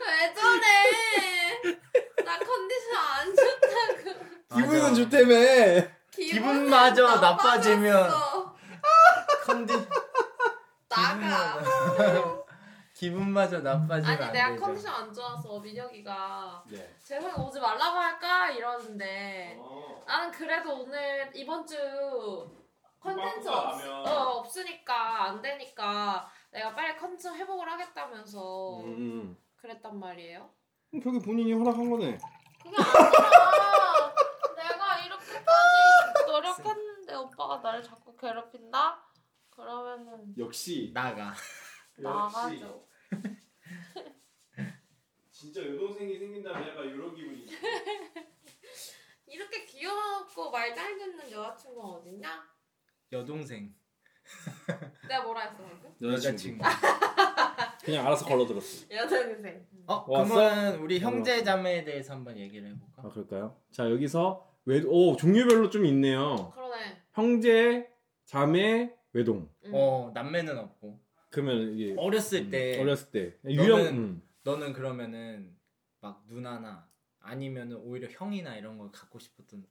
왜 저래? 나 컨디션 안 좋다고. 기분은. 좋다며. 기분마저 나빠지면. 컨디 나가. 기분마저 나빠지면 아니 안 내가 되죠. 컨디션 안 좋아서 민혁이가 네. 제발 오지 말라고 할까 이러는데 어. 나는 그래도 오늘 이번 주 컨텐츠 없. 어, 없으니까 안 되니까 내가 빨리 컨텐츠 회복을 하겠다면서 음. 그랬단 말이에요. 음. 결국 본인이 허락한 거네. 그게 아니라 내가 이렇게까지 노력했는데 오빠가 나를 자꾸 괴롭힌다? 그러면은 역시 나가. 나가죠. 진짜 여동생이 생긴다면 약간 이런 기분이지. 이렇게 귀엽고 말 잘 듣는 여자친구가 어딨냐? 여동생. 내가 뭐라 했어 방금? 여자친구. 그냥 알아서 걸러들었어. 여동생. 어 왔어? 그러면 우리 어, 형제. 자매에 대해서 한번 얘기를 해볼까? 아 그럴까요? 자 여기서 외, 오 종류별로 좀 있네요. 그러네. 형제, 자매, 외동. 응. 어 남매는 없고 그러면 이게 어렸을 음, 때 어렸을 때 유형 너는- 음. 너는 그러면은 막 누나나 아니면은 오히려 형이나 이런 걸 갖고 싶었던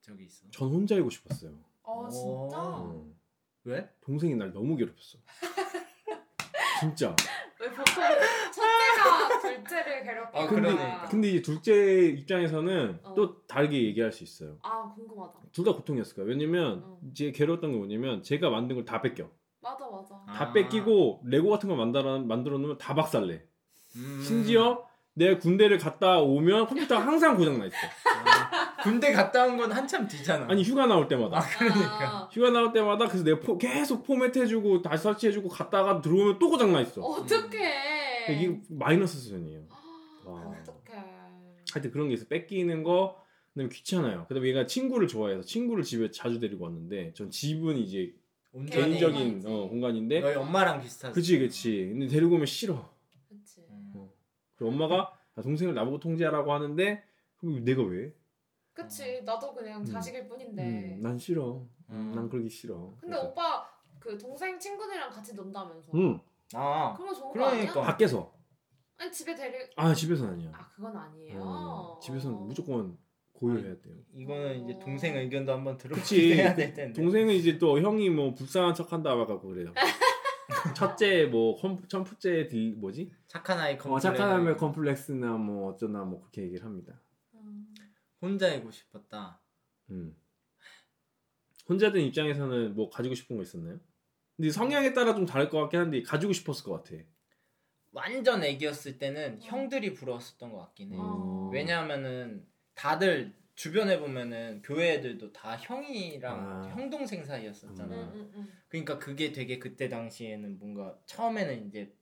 적이 있어? 전 혼자이고 싶었어요. 어 진짜? 어. 어. 왜? 동생이 날 너무 괴롭혔어. 진짜. 왜 보통 첫째가 둘째를 괴롭히니까? 아, 근데. 근데 이제 둘째 입장에서는 어. 또 다르게 얘기할 수 있어요. 아 궁금하다. 둘 다 고통이었을 거예요. 왜냐면 어. 이제 괴로웠던 게 뭐냐면 제가 만든 걸 다 뺏겨. 맞아 맞아. 아. 다 뺏기고 레고 같은 걸 만들어 만들어 놓으면 다 박살내. 음. 심지어 내가 군대를 갔다 오면 컴퓨터가 항상 고장 나 있어. 아, 군대 갔다 온 건 한참 뒤잖아. 아니 휴가 나올 때마다. 그러니까. 휴가 나올 때마다 그래서 내가 포- 계속 포맷해주고 다시 설치해주고 갔다가 들어오면 또 고장 나 있어. 어떡해. 이게 마이너스 수준이에요. 와. 어떡해. 하여튼 그런 게 있어. 뺏기는 거, 그다음에 귀찮아요. 그다음에 얘가 친구를 좋아해서 친구를 집에 자주 데리고 왔는데 전 집은 이제 개인적인. 어, 공간인데 너희 엄마랑 비슷하지. 그치 그치. 근데 데리고 오면 싫어. 그치. 음. 그리고 엄마가 아, 동생을 나보고 통제하라고 하는데 그럼 내가 왜? 그치. 나도 그냥 음. 자식일 뿐인데. 음, 난 싫어. 음. 난 그러기 싫어. 근데 그래서, 오빠 그 동생 친구들이랑 같이 논다면서. 응 아 그런 거 좋은 거 그러니까. 아니야? 밖에서 아니 집에 데리. 아 집에서는 아니야. 아 그건 아니에요. 어, 집에서는 무조건 고요해야 돼요. 이거는 이제 동생 의견도 한번 그치. 들어보셔야 될 텐데. 동생은 이제 또 형이 뭐 불쌍한 척한다 와갖고 그래요. 첫째 뭐 컴, 첫째 딜 뭐지? 착한 아이 어, 컴플렉스. 착한 하면 컴플렉스나 뭐 어쩌나 뭐 그렇게 얘기를 합니다. 음. 혼자이고 싶었다. 음. 혼자 된 입장에서는 뭐 가지고 싶은 거 있었나요? 근데 성향에 따라 좀 다를 것 같긴 한데 가지고 싶었을 것 같아. 완전 애기였을 때는 형들이 부러웠었던 것 같긴 해. 어. 왜냐하면은 다들 주변에 보면은 교회 애들도 다 형이랑 아. 형 동생 사이였었잖아. 응, 응, 응. 그러니까 그게 되게 그때 당시에는 뭔가 처음에는 이제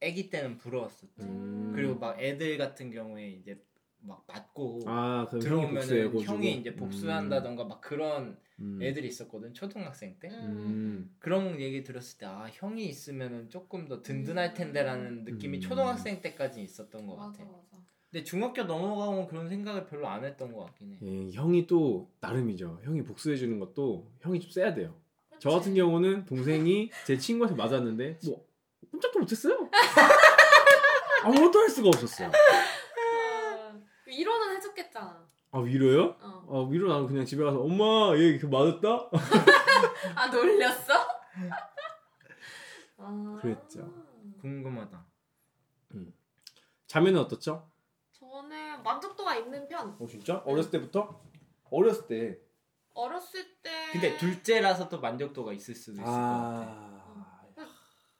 애기 때는 부러웠었지. 음. 그리고 막 애들 같은 경우에 이제 막 맞고 아, 그럼 형이 들어오면은 이제 복수한다던가 막 그런 음. 애들이 있었거든 초등학생 때. 음. 그런 얘기 들었을 때 아 형이 있으면은 조금 더 든든할 텐데라는 느낌이 음. 초등학생 때까지 있었던 것 맞아 같아. 맞아. 근데 중학교 넘어가면 그런 생각을 별로 안 했던 것 같긴 해. 예, 형이 또 나름이죠. 형이 복수해 주는 것도 형이 좀 세야 돼요. 저 그치? 같은 경우는 동생이 제 친구한테 맞았는데 뭐 꼼짝도 못했어요. 아무것도 할 수가 없었어요. 아 위로요? 어. 아 위로 나는 그냥 집에 가서 엄마 얘그 맞았다? 아 놀렸어? 아. 그랬죠. 궁금하다. 자매는 어떻죠? 저는 만족도가 있는 편. 어 진짜? 어렸을 때부터? 어렸을 때. 어렸을 때. 근데 둘째라서 또 만족도가 있을 수도 있을 것 같아. 아.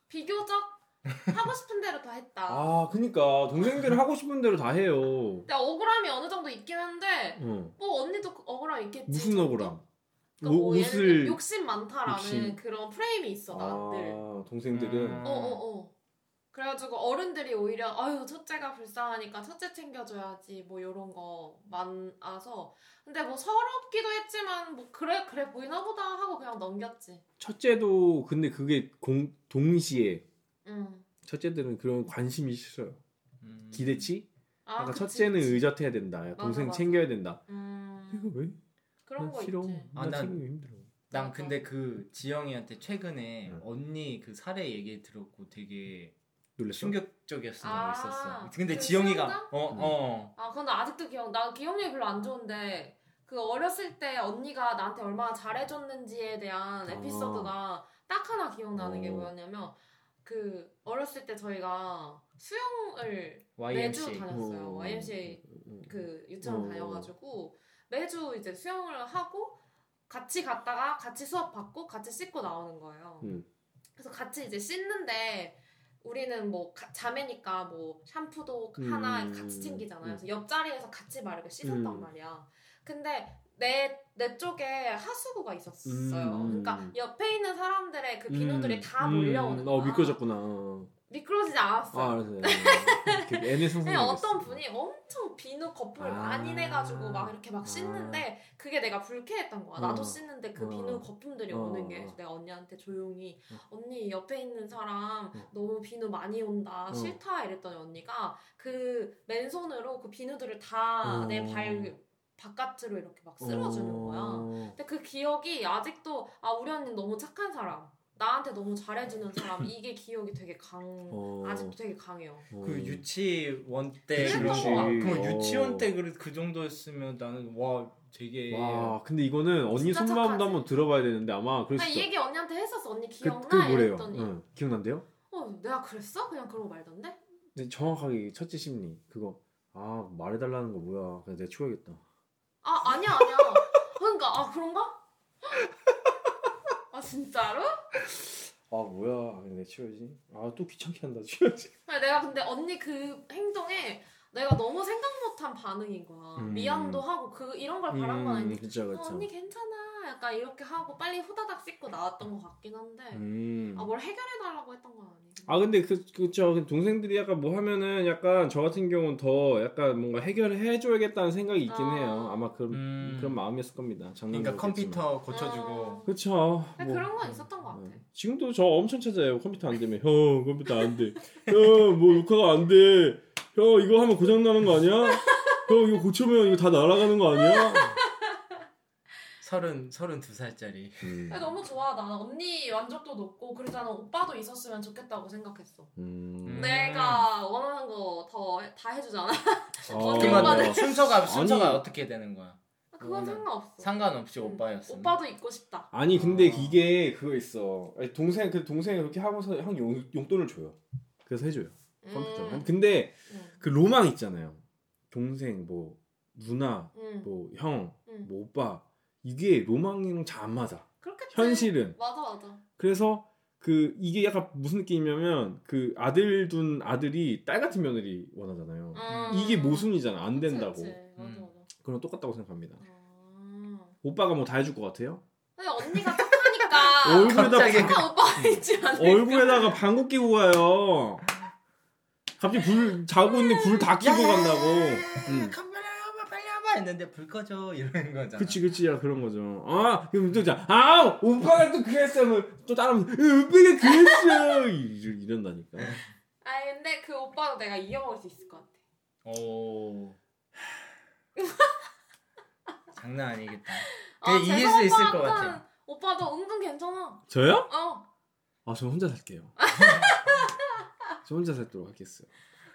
비교적 하고 싶은 대로 다 했다. 아, 그니까 동생들은 하고 싶은 대로 다 해요. 근데 억울함이 어느 정도 있긴 한데 어. 뭐 언니도 억울함 있겠지. 무슨 억울함? 그러니까 옷- 뭐 옷을 욕심 많다라는 욕심. 그런 프레임이 있어 나들. 아, 동생들은 음. 어 어 어. 그래가지고 어른들이 오히려 아유 첫째가 불쌍하니까 첫째 챙겨줘야지 뭐 요런 거 많아서 근데 뭐 서럽기도 했지만 뭐 그래 그래 보이나 보다 하고 그냥 넘겼지. 첫째도 근데 그게 공, 동시에 응. 첫째들은 그런 관심이 싫어요. 음. 기대치? 아, 그러니까 그치, 첫째는 그치. 의젓해야 된다. 동생 맞아. 챙겨야 된다. 음. 이거 왜? 그런 난거 싫어. 있지. 아, 난 난- 챙기기 힘들어. 난 맞아. 근데 그 지영이한테 최근에 응. 언니 그 사례 얘기 들었고 되게 놀랬어? 충격적이었어 아, 있었어. 근데 그 지영이가 수영장? 어 음. 어. 아 근데 아직도 기억 나 기억력이 별로 안 좋은데 그 어렸을 때 언니가 나한테 얼마나 잘해줬는지에 대한 아. 에피소드가 딱 하나 기억나는 게 어. 뭐였냐면 그 어렸을 때 저희가 수영을 YMCA. 매주 다녔어요. 어. YMCA 그 유치원 어. 다녀가지고 매주 이제 수영을 하고 같이 갔다가 같이 수업 받고 같이 씻고 나오는 거예요. 음. 그래서 같이 이제 씻는데 우리는 뭐 가- 자매니까 뭐 샴푸도 음. 하나 같이 챙기잖아요. 그래서 옆자리에서 같이 막 이렇게 씻었단 음. 말이야. 근데 내, 내 쪽에 하수구가 있었어요. 음. 그러니까 옆에 있는 사람들의 그 비누들이 음, 다 음, 몰려오는 거야. 어 미끄러졌구나. 어. 미끄러지지 않았어. 아 알았어요. 그냥 어떤 분이 엄청 비누 거품을 아. 많이 내가지고 막 이렇게 막 씻는데 그게 내가 불쾌했던 거야. 어. 나도 씻는데 그 어. 비누 거품들이 어. 오는 게. 그래서 내가 언니한테 조용히 어. 언니 옆에 있는 사람 어. 너무 비누 많이 온다 어. 싫다 이랬더니 언니가 그 맨손으로 그 비누들을 다 어. 내발 바깥으로 이렇게 막 쓸어주는 거야. 어. 근데 그 기억이 아직도 아 우리 언니 너무 착한 사람. 나한테 너무 잘해주는 사람 이게 기억이 되게 강 어. 아직도 되게 강해요. 어. 그 유치원 때 그랬던 것 거. 같아. 그럼 어. 유치원 때 그, 그 정도였으면 나는 와 되게 와 근데 이거는 언니 진짜 속마음도 착하지. 한번 들어봐야 되는데 아마 그럴 나. 이 얘기 언니한테 했었어. 언니 그, 기억나? 그 뭐래요? 이랬더니 응. 기억난대요? 어 내가 그랬어? 그냥 그러고 말던데? 근데 정확하게 첫째 심리 그거 아 말해달라는 거 뭐야 그냥 내가 치워야겠다. 아 아니야 아니야. 그러니까 아 그런가? 아 진짜로? 아 뭐야 아, 내가 치워야지. 아 또 귀찮게 한다 치워야지. 아니, 내가 근데 언니 그 행동에 내가 너무 생각 못한 반응인 거야. 음. 미안도 하고 그 이런 걸 바란 건 아닌데 그쵸 어, 그쵸. 언니 괜찮아. 약간 이렇게 하고 빨리 후다닥 씻고 나왔던 것 같긴 한데 음. 아뭘 해결해 달라고 했던 건 아니고. 아 근데 그 그쵸 동생들이 약간 뭐 하면은 약간 저 같은 경우는 더 약간 뭔가 해결을 해줘야겠다는 생각이 있긴 아. 해요. 아마 그런 음. 그런 마음이었을 겁니다. 그러니까 컴퓨터 고쳐주고 어. 그쵸. 근데 그런 건 있었던 것 같아. 어. 지금도 저 엄청 찾아요. 컴퓨터 안 되면 형 컴퓨터 안 돼. 형뭐 녹화가 안 돼. 형 이거 하면 고장 나는 거 아니야? 형 이거 고치면 이거 다 날아가는 거 아니야? 서른 서른 두 살짜리 음. 너무 좋아. 나는 언니 만족도 높고 그러잖아. 오빠도 있었으면 좋겠다고 생각했어. 음. 내가 원하는 거 더 다 해주잖아. 아, 어디 그만 오빠는- 순서가 순서가 아니. 어떻게 되는 거야? 그건 상관없어. 상관없이 응. 오빠였어. 오빠도 있고 싶다. 아니 근데 아. 이게 그거 있어. 동생 그 동생이 그렇게 하고서 형 용, 용돈을 줘요. 그래서 해줘요. 컴퓨터. 음. 근데 음. 그 로망 있잖아요. 동생 뭐 누나 음. 뭐형 음. 뭐 오빠 이게 로망이랑 잘 안 맞아. 그렇겠지. 현실은. 맞아 맞아. 그래서 그 이게 약간 무슨 느낌이냐면 그 아들 둔 아들이 딸 같은 며느리 원하잖아요. 음. 이게 모순이잖아. 안 그치, 된다고. 그치. 맞아 음. 맞아. 그럼 똑같다고 생각합니다. 아. 오빠가 뭐 다 해줄 것 같아요? 근데 언니가 착하니까 얼굴에다 갑자기. 오빠가 있지 않을까? 얼굴에다가 방구 끼고 가요. 갑자기 불 자고 있는데 불 다 켜고 간다고. 응. 와봐 했는데 불 꺼져 이러는 거잖아. 그치 그치 야 그런 거죠. 아 그럼 또 자, 아 오빠가 또 그랬어. 또 다른 오빠가 그랬어. 이- 이런다니까. 아니 근데 그 오빠도 내가 이겨먹을 수 있을 것 같아. 오. 장난 아니겠다. 아, 이길 수 있을 것 같아. 오빠도 은근 괜찮아. 저요? 어. 아저 혼자 살게요. 저 혼자 살도록 하겠어요.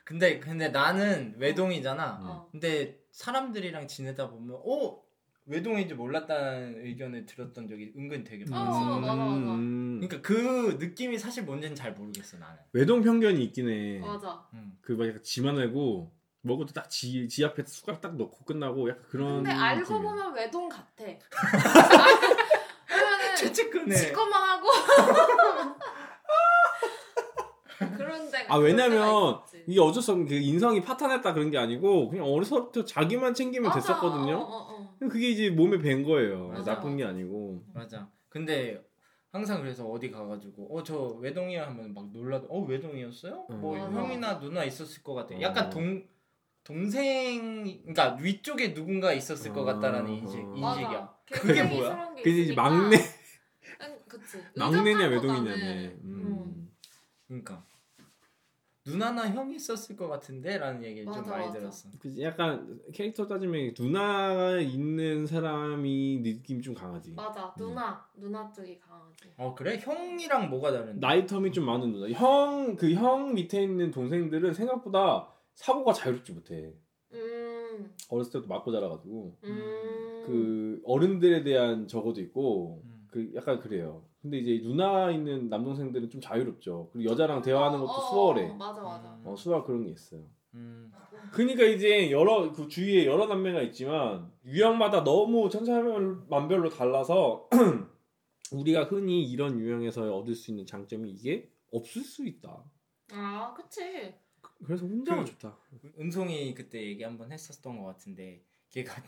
근데 근데 나는 외동이잖아. 어. 근데 사람들이랑 지내다 보면 어 외동인지 몰랐다는 의견을 들었던 적이 은근 되게 어, 많았어. 맞아, 맞아. 음. 그러니까 그 느낌이 사실 뭔지는 잘 모르겠어 나는. 외동 편견이 있긴 해. 맞아. 음. 그막 약간 지만 알고 먹을 때딱지 지 앞에 숟가락 딱 넣고 끝나고 약간 그런. 근데 알고 느낌이야. 보면 외동 같아. 왜냐면은 최측근에 지 것만 하고 그런 데가 아, 왜냐면. 이게 어쩔 수 없는 게 인성이 파탄했다 그런 게 아니고 그냥 어려서부터 자기만 챙기면 맞아. 됐었거든요. 어, 어, 어. 그게 이제 몸에 밴 거예요. 맞아, 나쁜 게. 아니고. 맞아. 근데 항상 그래서 어디 가가지고 어 저 외동이야 하면 막 놀라도 어 외동이었어요? 음. 뭐 맞아. 형이나 누나 있었을 것 같아. 어. 약간 동 동생 그러니까 위쪽에 누군가 있었을 것 같다라는 어. 인식 맞아. 인식이야. 걔 그게 뭐야? 게 그게 이제. 막내. 막내냐 외동이냐네. 거다는. 음. 그러니까 누나나 형이 있었을 것 같은데 라는 얘기를 좀 맞아, 많이 맞아. 들었어. 그치, 약간 캐릭터 따지면 누나가 있는 사람이 느낌 좀 강하지. 맞아 누나 누나 쪽이 강하지. 어 그래? 형이랑 뭐가 다른데? 나이 텀이 좀 많은 누나. 형, 그 형 밑에 있는 동생들은 생각보다 사고가 자유롭지 못해. 음, 어렸을 때부터 맞고 자라가지고. 음. 그 어른들에 대한 적어도 있고, 음. 그 약간 그래요. 근데 이제 누나 있는 남동생들은 좀 자유롭죠. 그리고 여자랑 대화하는 것도 어, 어, 수월해. 맞아 맞아. 어, 수월 그런 게 있어요. 음. 그러니까 이제 여러 그 주위에 여러 남매가 있지만 유형마다 너무 천차만별로 달라서 우리가 흔히 이런 유형에서 얻을 수 있는 장점이 이게 없을 수 있다. 아 그치. 그 래서 혼자가 그- 좋다. 은송이 그때 얘기 한번 했었던 것 같은데 걔가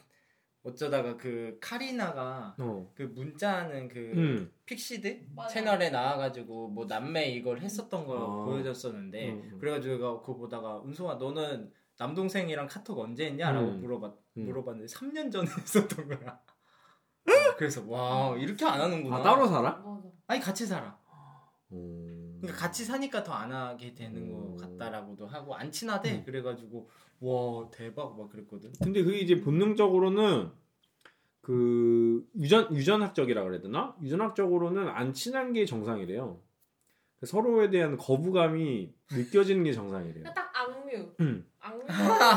어쩌다가 그 카리나가 어. 그 문자하는 그 음. 픽시드 맞아. 채널에 나와가지고 뭐 남매 이걸 했었던 걸 아. 보여줬었는데 음, 음. 그래가지고 내가 그거 보다가 은송아 너는 남동생이랑 카톡 언제 했냐라고 음. 물어봤 음. 물어봤는데 3년 전에 했었던 거야. 그래서 와 이렇게 안 하는구나. 아 따로 살아? 아니 같이 살아. 음. 그러니까 같이 사니까 더 안 하게 되는 음. 것 같다라고도 하고 안 친하대. 음. 그래가지고 와 대박 막 그랬거든. 근데 그게 이제 본능적으로는 그 유전 유전학적이라 그래야 되나? 유전학적으로는 안 친한 게 정상이래요. 서로에 대한 거부감이 느껴지는 게 정상이래요. 그냥 딱 악뮤. 음. 악뮤.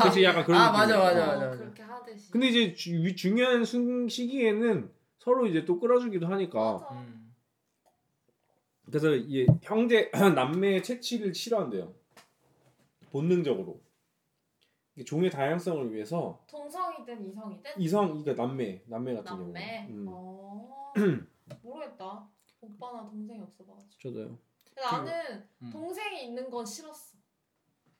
그치 약간 그런 아. 맞아, 맞아, 어. 맞아. 맞아. 그렇게 하듯이. 근데 이제 주- 중요한 순- 시기에는 서로 이제 또 끌어주기도 하니까 맞아. 음. 그래서 이 형제 남매의 채취를 싫어한대요. 본능적으로 이게 종의 다양성을 위해서 동성이든 이성이든 이성 그러니까 남매 남매 같은 남매. 경우. 음. 어. 모르겠다. 오빠나 동생이 없어봐가지고. 저도요. 근데 나는 음. 동생이 있는 건 싫었어.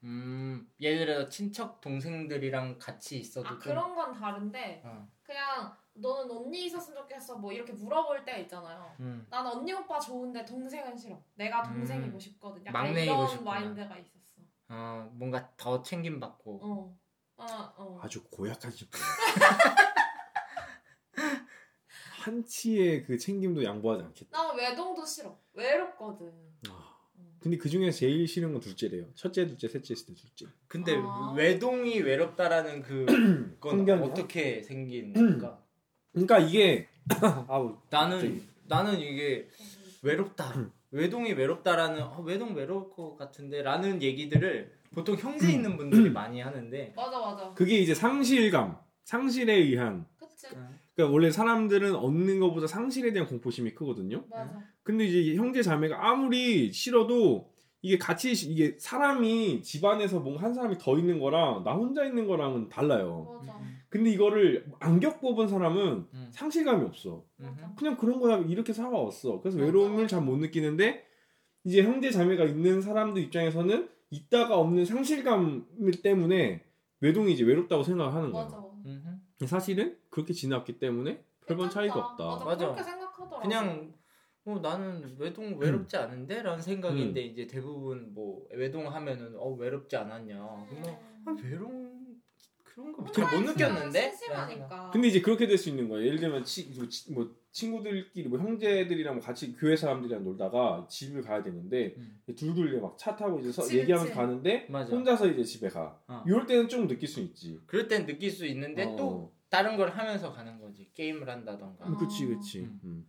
음, 예를 들어 친척 동생들이랑 같이 있어도 아 좀 그런 건 다른데 어. 그냥 너는 언니 있었으면 좋겠어 뭐 이렇게 물어볼 때가 있잖아요. 음. 난 언니 오빠 좋은데 동생은 싫어. 내가 동생이고 음. 싶거든. 약간 막내이고 이런 싶구나. 마인드가 있었어. 어, 뭔가 더 챙김 받고 어. 아, 어. 아주 고약한 집들. 한치의 그 챙김도 양보하지 않겠다. 난 외동도 싫어. 외롭거든. 아, 음. 근데 그 중에 제일 싫은 건 둘째래요. 첫째, 둘째, 셋째 있을 때 둘째. 근데 아. 외동이 외롭다라는 그건? 어떻게 생긴 걸까? 그러니까 이게 아우 나는 갑자기. 나는 이게 외롭다. 음. 외동이 외롭다라는 어, 외동 외로울 것 같은데라는 얘기들을 보통 형제 음. 있는 분들이 많이 하는데 맞아 맞아. 그게 이제 상실감, 상실에 의한. 그치. 그 러니까 원래 사람들은 얻는 것보다 상실에 대한 공포심이 크거든요. 맞아. 근데 이제 형제 자매가 아무리 싫어도 이게 같이 이게 사람이 집안에서 뭔가 한 사람이 더 있는 거랑 나 혼자 있는 거랑은 달라요. 맞아. 근데 이거를 안 겪어본 사람은 음. 상실감이 없어. 음. 그냥 그런 거야 이렇게 살아왔어. 그래서 맞아, 외로움을 맞아. 잘못 느끼는데 이제 형제 자매가 있는 사람들 입장에서는 있다가 없는 상실감 때문에 외동이 이제 외롭다고 생각하는 거야. 맞아. 음. 사실은 그렇게 지났기 때문에 별반 차이가. 없다. 맞아. 맞아. 그렇게 생각하더라고. 그냥 어 나는 외동 외롭지 않은데 라는 생각인데 이제 대부분 뭐 외동 하면은 어 외롭지 않았냐. 뭐 아, 외로움 그런 거 잘 못 느꼈는데. 심심하니까. 근데 이제 그렇게 될 수 있는 거예요. 예를 들면 치, 뭐 치- 뭐 친구들끼리 뭐 형제들이랑 뭐 같이 교회 사람들이랑 놀다가 집을 가야 되는데 음. 둘둘 막차 타고 이제 서- 그치, 얘기하면서 그치. 가는데 맞아. 혼자서 이제 집에 가. 어. 이럴 때는 좀 느낄 수 있지. 그럴 땐 느낄 수 있는데 어. 또 다른 걸 하면서 가는 거지. 게임을 한다던가. 음, 그치 그치. 음. 음.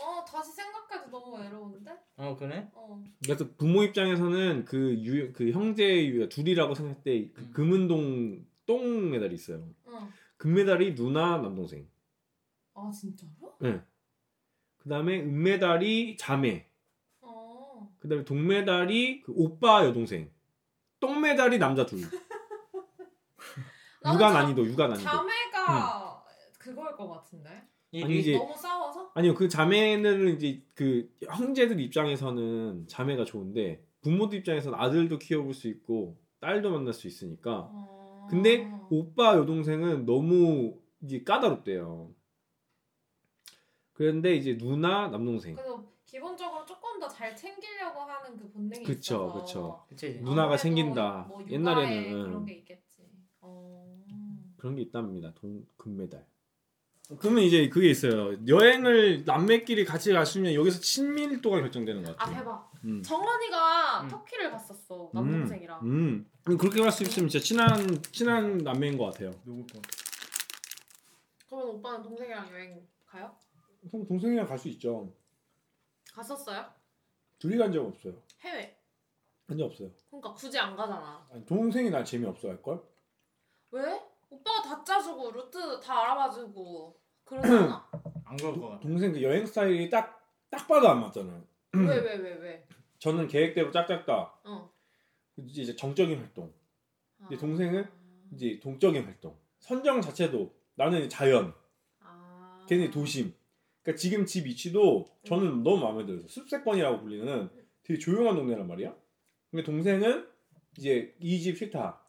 어 다시 생각해도 너무 외로운데. 어 그래? 어. 그래서 부모 입장에서는 그, 유, 그 형제 유가 둘이라고 생각할 때그 음. 금은동 똥 메달이 있어요. 응. 금메달이 누나 남동생. 아 진짜로? 그 다음에 은메달이 자매. 어. 그 다음에 동메달이 그 오빠 여동생. 똥메달이 남자 둘. 육아 자- 난이도 육아 난이도. 자매가 그거일 것 같은데. 아니, 이제- 너무 싸워서? 아니요 그 자매는 이제 그 형제들 입장에서는 자매가 좋은데 부모들 입장에서는 아들도 키워볼 수 있고 딸도 만날 수 있으니까 어. 근데 오빠 여동생은 너무 이제 까다롭대요. 그런데 이제 누나 남동생 그래서 기본적으로 조금 더 잘 챙기려고 하는 그 본능이 그쵸, 있어서. 그쵸. 그치. 누나가 챙긴다. 뭐 육아에 옛날에는, 그런 응. 게 있겠지. 어. 그런 게 있답니다. 동 금메달. 그러면 이제 그게 있어요. 여행을 남매끼리 같이 가시면 여기서 친밀도가 결정되는 것아 같아요. 대박. 음. 정원이가 음. 터키를 갔었어 남동생이랑. 음. 음. 그렇게 갈 수 있으면 진짜 친한 친한 남매인 것 같아요. 누구 거? 그러면 오빠는 동생이랑 여행 가요? 그럼 동생이랑 갈 수 있죠. 갔었어요? 둘이 간 적 없어요. 해외. 간 적 없어요. 그러니까 굳이 안 가잖아. 아니, 동생이 날 재미없어 할 걸? 왜? 오빠가 다 짜주고 루트 다 알아봐주고 그러잖아. 안 그럴 것 같아. 동생 그 여행 스타일이 딱 딱 봐도 안 맞잖아요. 왜 왜 왜 왜? 저는 계획대로 짝짝다. 어. 이제 이제 정적인 활동. 이제 아. 동생은 이제 동적인 활동. 선정 자체도 나는 자연, 아. 걔는 도심. 그러니까 지금 집 위치도 저는 너무 마음에 들어요. 숲세권이라고 불리는 되게 조용한 동네란 말이야. 근데 동생은 이제 이 집 싫다.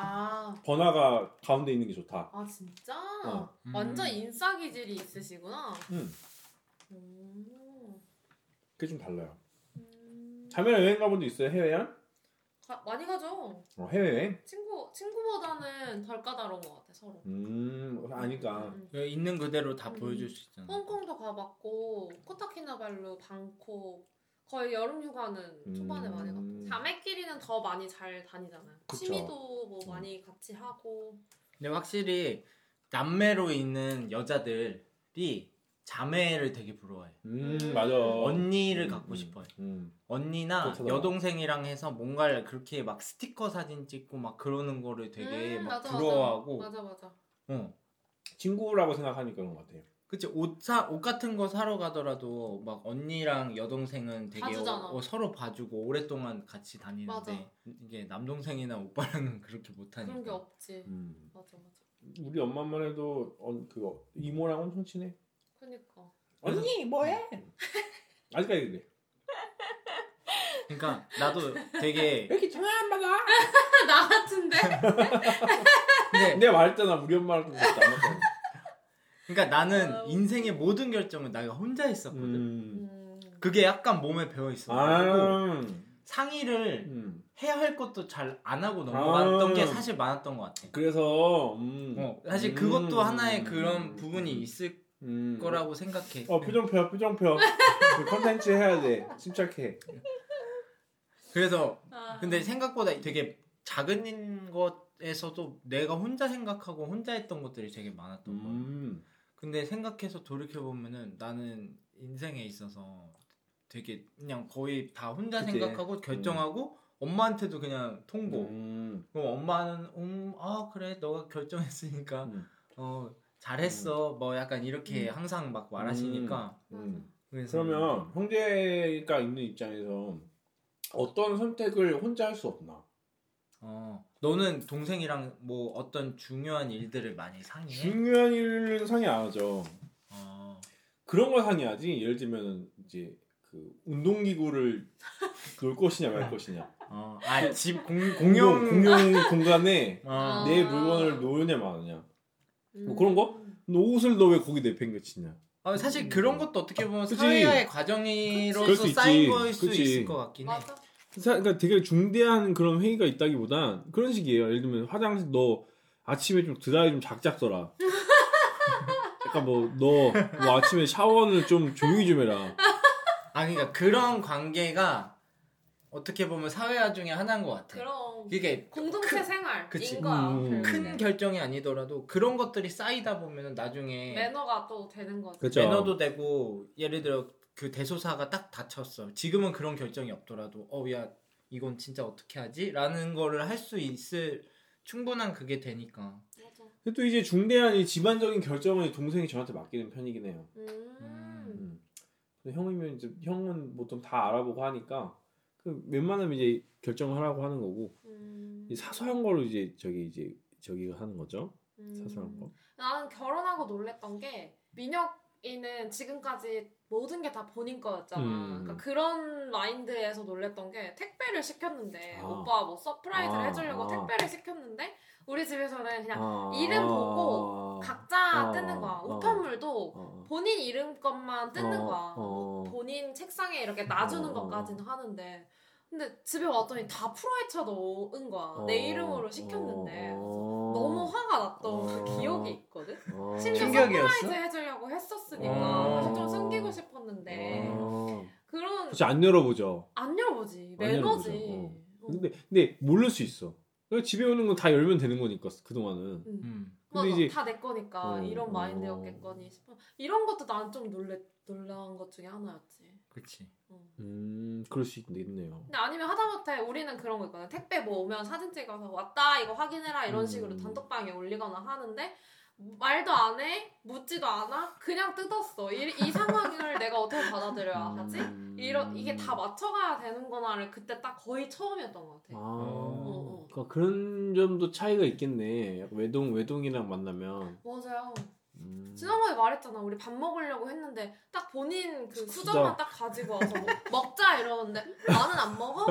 아. 번화가 가운데 있는 게 좋다. 아 진짜? 어. 완전 음. 인싸 기질이 있으시구나. 음, 음. 그게 좀 달라요. 음. 자매랑 여행 가본 적 있어요? 해외여행? 가, 많이 가죠. 어, 해외여행? 친구 친구보다는 덜 까다로운 것 같아 서로. 음, 아니까. 음. 그 있는 그대로 다 음. 보여줄 수 있잖아. 홍콩도 가봤고 코타키나발루, 방콕 거의 여름 휴가는 초반에 음. 많이 갔고 자매끼리는 더 많이 잘 다니잖아요. 그쵸. 취미도 뭐 음. 많이 같이 하고. 근데 확실히 남매로 있는 여자들이 자매를 되게 부러워해. 음, 음. 맞아. 언니를 음, 갖고 음, 싶어해. 음. 언니나. 여동생이랑 해서 뭔가를 그렇게 막 스티커 사진 찍고 막 그러는 거를 되게 음, 막 맞아, 부러워하고 맞아 맞아. 어. 친구라고 생각하니까 그런 것 같아요. 그치 옷 사 옷 같은 거 사러 가더라도 막 언니랑 여동생은 되게 봐주잖아. 어, 어, 서로 봐주고 오랫동안 같이 다니는데 맞아. 이게 남동생이나 오빠랑은 그렇게 못하니까 그런 게 없지. 음. 맞아 맞아. 우리 엄마만 해도 어, 그거 이모랑 엄청 친해. 그니까. 언니 뭐해? 아직까지 그래. 그러니까 나도 되게 왜 이렇게 전화 안 받아? 나 같은데? 근데 내가 말했잖아 우리 엄마랑 좀 닮았다고. 그러니까 나는 아우. 인생의 모든 결정을 내가 혼자 했었거든. 음. 음. 그게 약간 몸에 배어 있어. 가지고 아. 상의를 음. 해야 할 것도 잘 안 하고 넘어갔던 아. 게 사실 많았던 것 같아. 그래서 음. 어, 사실 음. 그것도 하나의 그런 부분이 있을 음. 거라고 생각해. 어 표정표 표정표. 그 컨텐츠 해야 돼. 침착해. 그래서 아. 근데 생각보다 되게 작은 것에서도 내가 혼자 생각하고 혼자 했던 것들이 되게 많았던 거야. 음. 근데 생각해서 돌이켜 보면은 나는 인생에 있어서 되게 그냥 거의 다 혼자 그치. 생각하고 결정하고 엄마한테도 그냥 통보. 음. 그럼 엄마는 음, 아 그래 너가 결정했으니까 음. 어 잘했어 뭐 약간 이렇게 항상 막 말하시니까 음. 그래서 그러면 형제가 있는 입장에서 어떤 선택을 혼자 할 수 없나? 어 너는 동생이랑 뭐 어떤 중요한 일들을 많이 상의해? 중요한 일은 상의 안 하죠. 어, 그런 걸 상의하지. 예를 들면 이제 그 운동기구를 놓을 것이냐 말 것이냐. 어, 아집 공용 공용 공간에 어. 내 아. 물건을 놓으냐 마느냐. 음. 뭐 그런 거? 너 옷을 너 왜 거기 내팽개치냐. 어, 사실 그런 것도 어떻게 보면 그치. 사회의 수 과정으로서. 쌓인 거일 수 그치. 있을 것 같긴 해. 맞아. 사- 그러니까 되게 중대한 그런 회의가 있다기보단 그런 식이에요. 예를 들면 화장실 너 아침에 좀 드라이 좀 작작 써라. 약간 뭐너뭐 아침에 샤워는 좀 조용히 좀 해라. 아 그러니까 그런 관계가 어떻게 보면 사회화 중에 하나인 것 같아. 그럼 이게 공동체 생활인 그치. 거야. 음. 결국엔. 큰 결정이 아니더라도 그런 것들이 쌓이다 보면 나중에 매너가 또 되는 거지. 그렇죠. 매너도 되고 예를 들어 그 대소사가 딱 다쳤어. 지금은 그런 결정이 없더라도 어 야 이건 진짜 어떻게 하지? 라는 거를 할 수 있을 충분한 그게 되니까. 맞아. 또 이제 중대한 이 집안적인 결정은 동생이 저한테 맡기는 편이긴 해요. 음. 음. 형이면 이제 형은 보통 다 알아보고 하니까 그 웬만하면 이제 결정하라고 하는 거고 음. 이 사소한 걸로 이제 저기 이제 저기 하는 거죠. 음. 사소한 거. 나는 결혼하고 놀랬던 게 민혁이는 지금까지 모든 게 다 본인 거였잖아. 음. 그러니까 그런 마인드에서 놀랬던 게 택배를 시켰는데 아. 오빠 뭐 surprise를 아, 해주려고 아. 택배를 시켰는데 우리 집에서는 그냥 아, 이름 보고 각자 아, 뜯는 거야. 아. 우편물도 어, 본인 이름 것만 어, 거야. 어. 뭐 본인 책상에 이렇게 놔주는. 것까지는 하는데 근데 집에 왔더니 다 풀어헤쳐 놓은 거야. 내 이름으로 시켰는데 어. 너무 화가 났던 어. 그 기억이 있거든. 어. 심지어? surprise 해주려고 했었으니까 어. 사실 좀 숨기고 싶었는데 어. 그런 그치 안 열어보죠. 안 열어보지 안 매너지. 어. 어. 근데 근데 모를 수 있어. 그러니까 집에 오는 건 다 열면 되는 거니까 그 동안은. 음. 음. 근데 맞아, 이제- 다 내 거니까 어, 이런 어. 마인드였겠거니 싶어. 이런 것도 난 좀 놀래 놀라운 것 중에 하나였지. 그렇지. 어. 음 그럴 수 있겠네요. 근데 아니면 하다못해 우리는 그런 거 있거든. 택배 뭐 오면 사진 찍어서 왔다 이거 확인해라 이런 음. 식으로 단톡방에 올리거나 하는데 말도 안 해, 묻지도 않아, 그냥 뜯었어. 이, 이 상황을 내가 어떻게 받아들여야 하지? 음. 이러, 이게 다 맞춰가야 되는구나를 그때 딱 거의 처음이었던 것 같아. 아, 어. 그러니까 그런 점도 차이가 있겠네. 외동 외동이랑 만나면. 맞아요. 음. 지난번에 말했잖아. 우리 밥 먹으려고 했는데 딱 본인 그 수저. 수저만 딱 가지고 와서 뭐 먹자 이러는데 나는 안 먹어?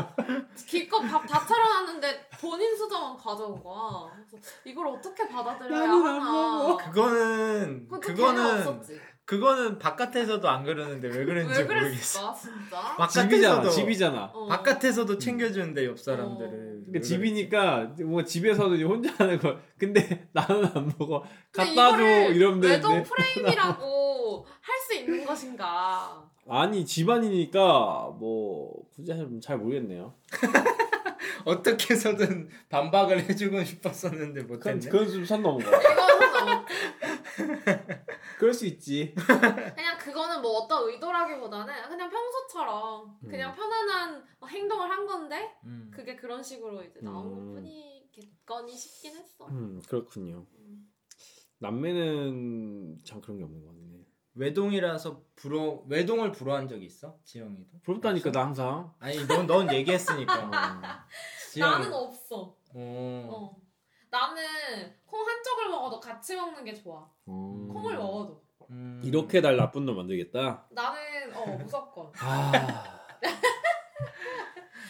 기껏 밥 다 차려놨는데 본인 수저만 가져온 거야. 그래서 이걸 어떻게 받아들여야 하나. 먹어. 그거는 그거는. 그거는 바깥에서도 안 그러는데 왜 그런지 왜 모르겠어. 그랬을까 진짜? 집이잖아. 바깥에서도 집이잖아. 어. 바깥에서도 챙겨주는데 옆 사람들을. 어. 그러니까 집이니까 뭐 집에서도 이제 혼자 하는 거. 근데 나는 안 먹어. 근데 갖다 줘 이거를 이러면 외동 되는데. 프레임이라고 할 수 있는 것인가? 아니 집안이니까 뭐 굳이 하면 잘 모르겠네요. 어떻게 해서든 반박을 해주고 싶었었는데 그건 못했네. 그건 좀선 넘은 거. 이거는 너무 그럴 수 있지. 그냥 그거는 뭐 어떤 의도라기보다는 그냥 평소처럼 그냥 음. 편안한 행동을 한 건데 음. 그게 그런 식으로 이제 나온 음. 것뿐이겠거니 싶긴 했어. 음 그렇군요. 음. 남매는 참 그런 게 없는 것 같네. 외동이라서 부러 외동을 부러운 적이 있어? 지영이도? 부럽다니까? 나 항상. 아니 넌, 넌 얘기했으니까. 지영이. 나는 없어. 어. 어. 나는 콩 한쪽을 먹어도 같이 먹는 게 좋아. 음. 콩을 먹어도. 음. 이렇게 날 나쁜 놈 만들겠다. 나는 어 무조건. 아.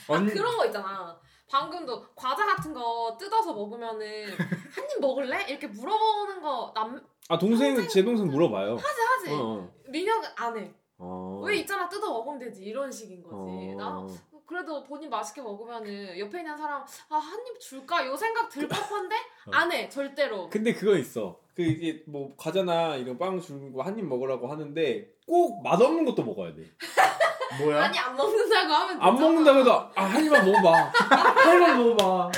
아, 언... 그런 거 있잖아. 방금도 과자 같은 거 뜯어서 먹으면은 한 입 먹을래? 이렇게 물어보는 거 남 아 동생 평생 제 동생 물어봐요. 하지 하지. 어. 민혁은 안 해. 어. 왜 있잖아 뜯어 먹으면 되지 이런 식인 거지. 어. 나 그래도 본인 맛있게 먹으면은 옆에 있는 사람 아 한 입 줄까 요 생각 들 법한데 어. 안해 절대로. 근데 그거 있어. 그 이게 뭐 과자나 이런 빵 주고 한 입 먹으라고 하는데 꼭 맛없는 것도 먹어야 돼. 뭐야? 아니 안 먹는다고 하면 안 되잖아. 먹는다고 해도 아 한 입만 먹어봐. 한 입만 먹어봐.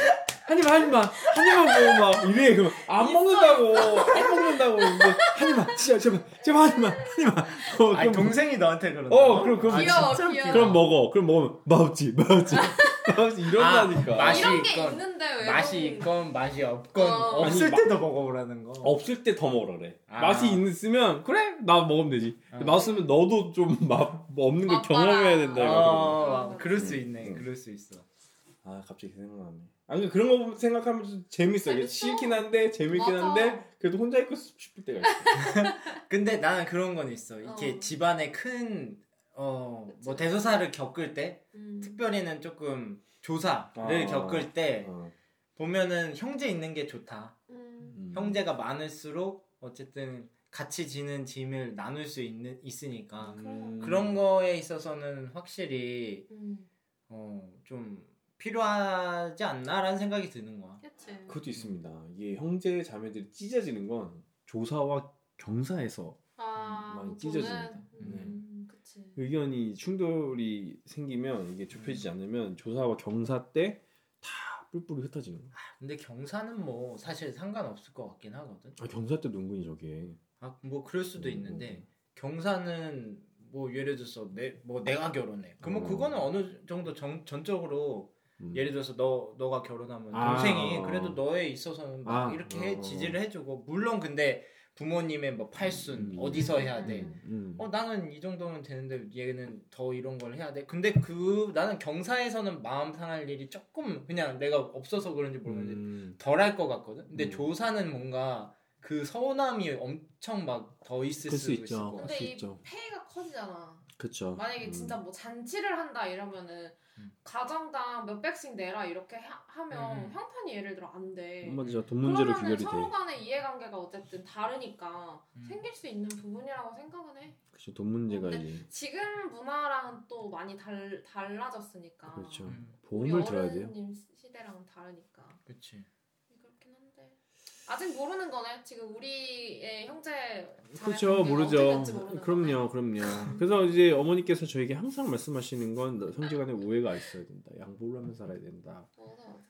한 입만 한 입만 한 입만 먹어봐. 이래 그럼 안 먹는다고 안 먹는다고 근데 한 입만 진짜 제발 제발 한 입만 한 입만. 어, 아니 동생이 너한테 그런다. 어, 그럼- 그럼- 아, 귀여워, 진짜 귀여워. 그럼 먹어. 그럼 먹으면 맛없지 맛없지 맛없지 이런다니까. 아, 맛이 이런 게 있건, 있는데 왜 맛이 있건 맛이 없건 어. 없을 아니, 때도 먹어보라는 거. 없을 때 더 먹으라 그래. 아. 맛이 있으면 그래 나 먹으면 되지. 아. 맛없으면 너도 좀 맛 없는 걸 맛봐라. 경험해야 된다. 이거. 어, 그럴 수 있네. 음. 그럴 수 있어. 아 갑자기 생각나네. 아니 그런 거 생각하면 좀 재밌어. 이게. 싫긴 한데 재밌긴 맞아. 한데 그래도 혼자 있고 싶을 때가 있어. 근데 나는 그런 건 있어. 이렇게 어. 집안에 큰, 어, 뭐 그치. 대소사를 겪을 때, 음. 특별히는 조금 조사를 아. 겪을 때, 어. 보면은 형제 있는 게 좋다. 음. 음. 형제가 많을수록 어쨌든 같이 지는 짐을 나눌 수 있는, 있으니까. 음. 그런 거에 있어서는 확실히, 음. 어, 좀 필요하지 않나라는 생각이 드는 거야. 그치. 그것도 있습니다. 이게 형제 자매들이 찢어지는 건 조사와 경사에서 아, 많이 찢어집니다. 음, 그치. 의견이 충돌이 생기면 이게 좁혀지지 않으면 조사와 경사 때 다 뿔뿔이 흩어지는 거야. 근데 경사는 뭐 사실 상관없을 것 같긴 하거든. 아 경사 때도 은근히 저게. 아, 뭐 그럴 수도 음. 있는데 경사는 뭐 예를 들어서 내 뭐 내가 결혼해. 그러면 어. 그거는 어느 정도 정, 전적으로 음. 예를 들어서 너 너가 결혼하면 아, 동생이 어. 그래도 너에 있어서는 막 아, 이렇게 해- 어. 지지를 해주고 물론 근데 부모님의 뭐 팔순 음. 어디서 해야 돼. 음. 음. 어 나는 이 정도면 되는데 얘는 더 이런 걸 해야 돼. 근데 그 나는 경사에서는 마음 상할 일이 조금 그냥 내가 없어서 그런지 모르는데 음. 덜할 것 같거든. 근데 음. 조사는 뭔가 그 서운함이 엄청 막 더 있을 수 수 있을 있죠. 것 같아. 근데 이 있죠. 폐가 커지잖아. 그쵸. 만약에 음. 진짜 뭐 잔치를 한다 이러면은 음. 가정당 몇 백씩 내라 이렇게 하, 면 음. 형편이 예를 들어 안 돼. 맞아. 돈 문제로 그러면은 서로 돼. 간의 이해관계가 어쨌든 다르니까 음. 생길 수 있는 부분이라고 생각은 해. 그쵸. 돈 문제가 이제 지금 문화랑은 또 많이 달, 달라졌으니까. 그렇죠. 음, 보험을 들어야 돼요. 어른님 시대랑은 다르니까. 한데 아직 모르는 거네. 지금 우리의 형제 그렇죠 모르죠 될지 모르는 그럼요 그럼요 그래서 이제 어머니께서 저에게 항상 말씀하시는 건 형제간에 오해가 있어야 된다 양보를 하면서 살아야 된다 거네. 맞아 맞아.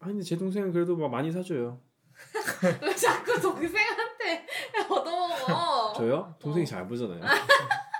아 근데 제 동생은 그래도 막 많이 사줘요 왜 자꾸 동생한테 얻어먹어? 저요? 동생이 어. 잘 보잖아요